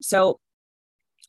So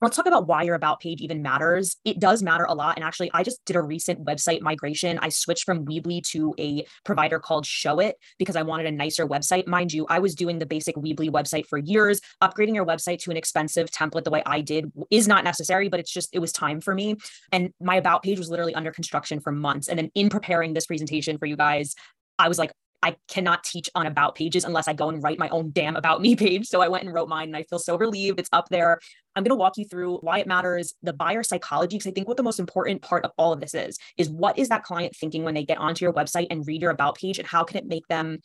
let's talk about why your about page even matters. It does matter a lot. And actually, I just did a recent website migration. I switched from Weebly to a provider called Showit because I wanted a nicer website. Mind you, I was doing the basic Weebly website for years. Upgrading your website to an expensive template the way I did is not necessary, but it's just, it was time for me. And my about page was literally under construction for months. And then in preparing this presentation for you guys, I was like, I cannot teach on about pages unless I go and write my own damn about me page. So I went and wrote mine and I feel so relieved. It's up there. I'm going to walk you through why it matters, the buyer psychology, because I think what the most important part of all of this is, is what is that client thinking when they get onto your website and read your about page and how can it make them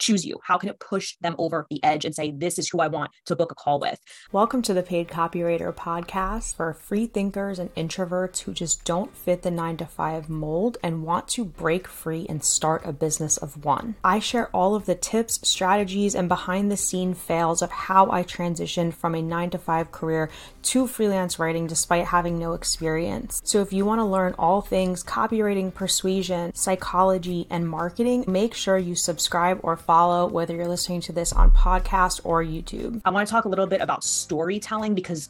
choose you? How can it push them over the edge and say, this is who I want to book a call with? Welcome to the Paid Copywriter podcast for free thinkers and introverts who just don't fit the nine to five mold and want to break free and start a business of one. I share all of the tips, strategies, and behind the scene fails of how I transitioned from a nine to five career to freelance writing despite having no experience. So if you want to learn all things copywriting, persuasion, psychology, and marketing, make sure you subscribe or follow, whether you're listening to this on podcast or YouTube. I want to talk a little bit about storytelling because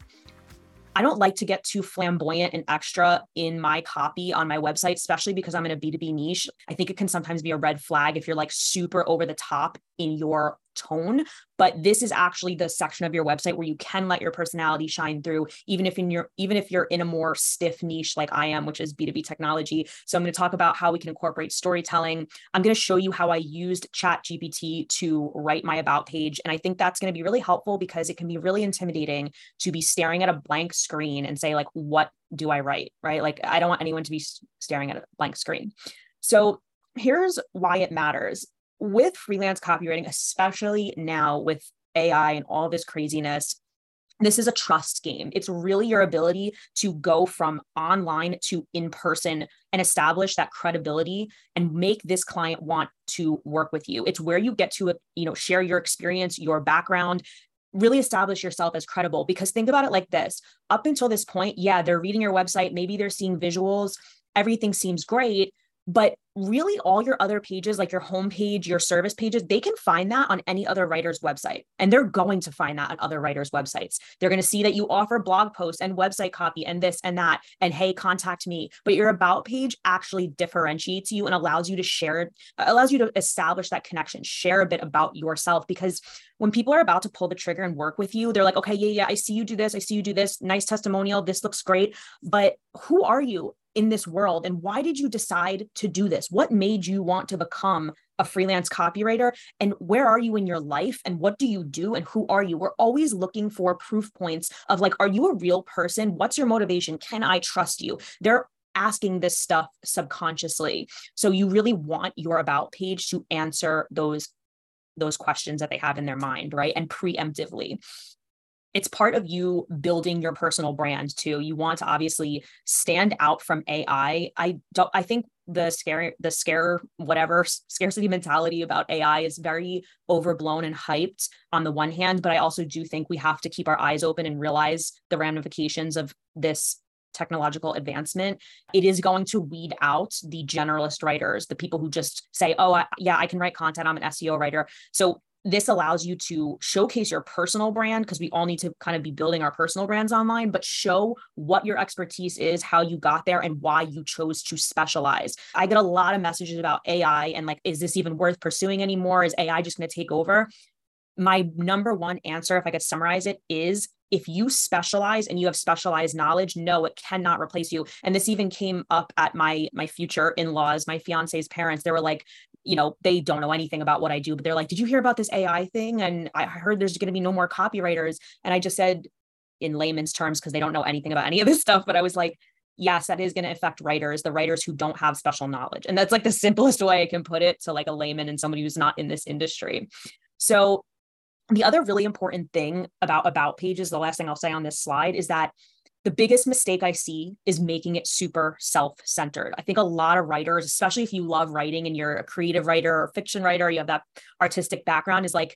I don't like to get too flamboyant and extra in my copy on my website, especially because I'm in a B2B niche. I think it can sometimes be a red flag if you're like super over the top in your tone but this is actually the section of your website where you can let your personality shine through even if in your even if you're in a more stiff niche like I am which is B2B technology. So I'm going to talk about how we can incorporate storytelling. I'm going to show you how I used ChatGPT to write my about page and I think that's going to be really helpful because it can be really intimidating to be staring at a blank screen and say like what do I write? Right? Like I don't want anyone to be staring at a blank screen. So here's why it matters with freelance copywriting, especially now with AI and all this craziness, this is a trust game. It's really your ability to go from online to in person and establish that credibility and make this client want to work with you. It's where you get to, you know, share your experience, your background, really establish yourself as credible because think about it like this. Up until this point, yeah, they're reading your website, maybe they're seeing visuals, everything seems great, but really all your other pages like your homepage your service pages they can find that on any other writer's website and they're going to find that on other writers websites. They're going to see that you offer blog posts and website copy and this and that and hey contact me. But your about page actually differentiates you and allows you to share allows you to establish that connection share a bit about yourself because when people are about to pull the trigger and work with you they're like okay yeah yeah i see you do this i see you do this nice testimonial this looks great. But who are you in this world and why did you decide to do this what made you want to become a freelance copywriter? And where are you in your life? And what do you do? And who are you? We're always looking for proof points of like are you a real person? What's your motivation? Can i trust you? They're asking this stuff subconsciously. So you really want your about page to answer those those questions that they have in their mind right? And preemptively it's part of you building your personal brand too. You want to obviously stand out from AI. I don't I think the scare the scare whatever scarcity mentality about AI is very overblown and hyped on the one hand, but I also do think we have to keep our eyes open and realize the ramifications of this technological advancement, it is going to weed out the generalist writers, the people who just say, oh, I, yeah, I can write content. I'm an SEO writer. So this allows you to showcase your personal brand because we all need to kind of be building our personal brands online, but show what your expertise is, how you got there, and why you chose to specialize. I get a lot of messages about AI and like, is this even worth pursuing anymore? Is AI just going to take over? My number one answer, if I could summarize it, is if you specialize and you have specialized knowledge no it cannot replace you and this even came up at my my future in-laws my fiance's parents they were like you know they don't know anything about what i do but they're like did you hear about this ai thing? And i heard there's going to be no more copywriters. And i just said in layman's terms because they don't know anything about any of this stuff but i was like yes that is going to affect writers the writers who don't have special knowledge. And that's like the simplest way i can put it to like a layman and somebody who's not in this industry. So the other really important thing about about pages, the last thing I'll say on this slide is that the biggest mistake I see is making it super self centered. I think a lot of writers, especially if you love writing and you're a creative writer or fiction writer, you have that artistic background, is like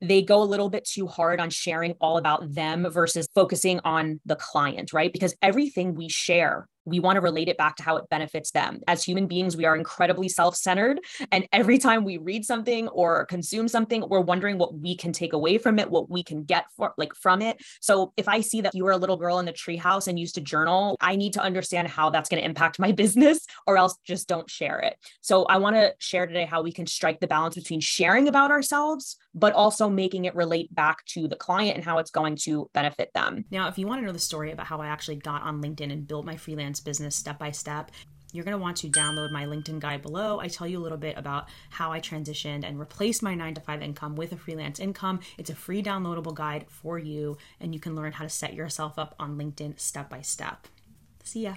they go a little bit too hard on sharing all about them versus focusing on the client, right? Because everything we share we want to relate it back to how it benefits them. As human beings, we are incredibly self centered. And every time we read something or consume something, we're wondering what we can take away from it, what we can get for, like from it. So if I see that you were a little girl in the treehouse and used to journal, I need to understand how that's going to impact my business or else just don't share it. So I want to share today how we can strike the balance between sharing about ourselves, but also making it relate back to the client and how it's going to benefit them. Now, if you want to know the story about how I actually got on LinkedIn and built my freelance business step by step, you're going to want to download my LinkedIn guide below. I tell you a little bit about how I transitioned and replaced my nine to five income with a freelance income. It's a free downloadable guide for you, and you can learn how to set yourself up on LinkedIn step by step. See ya.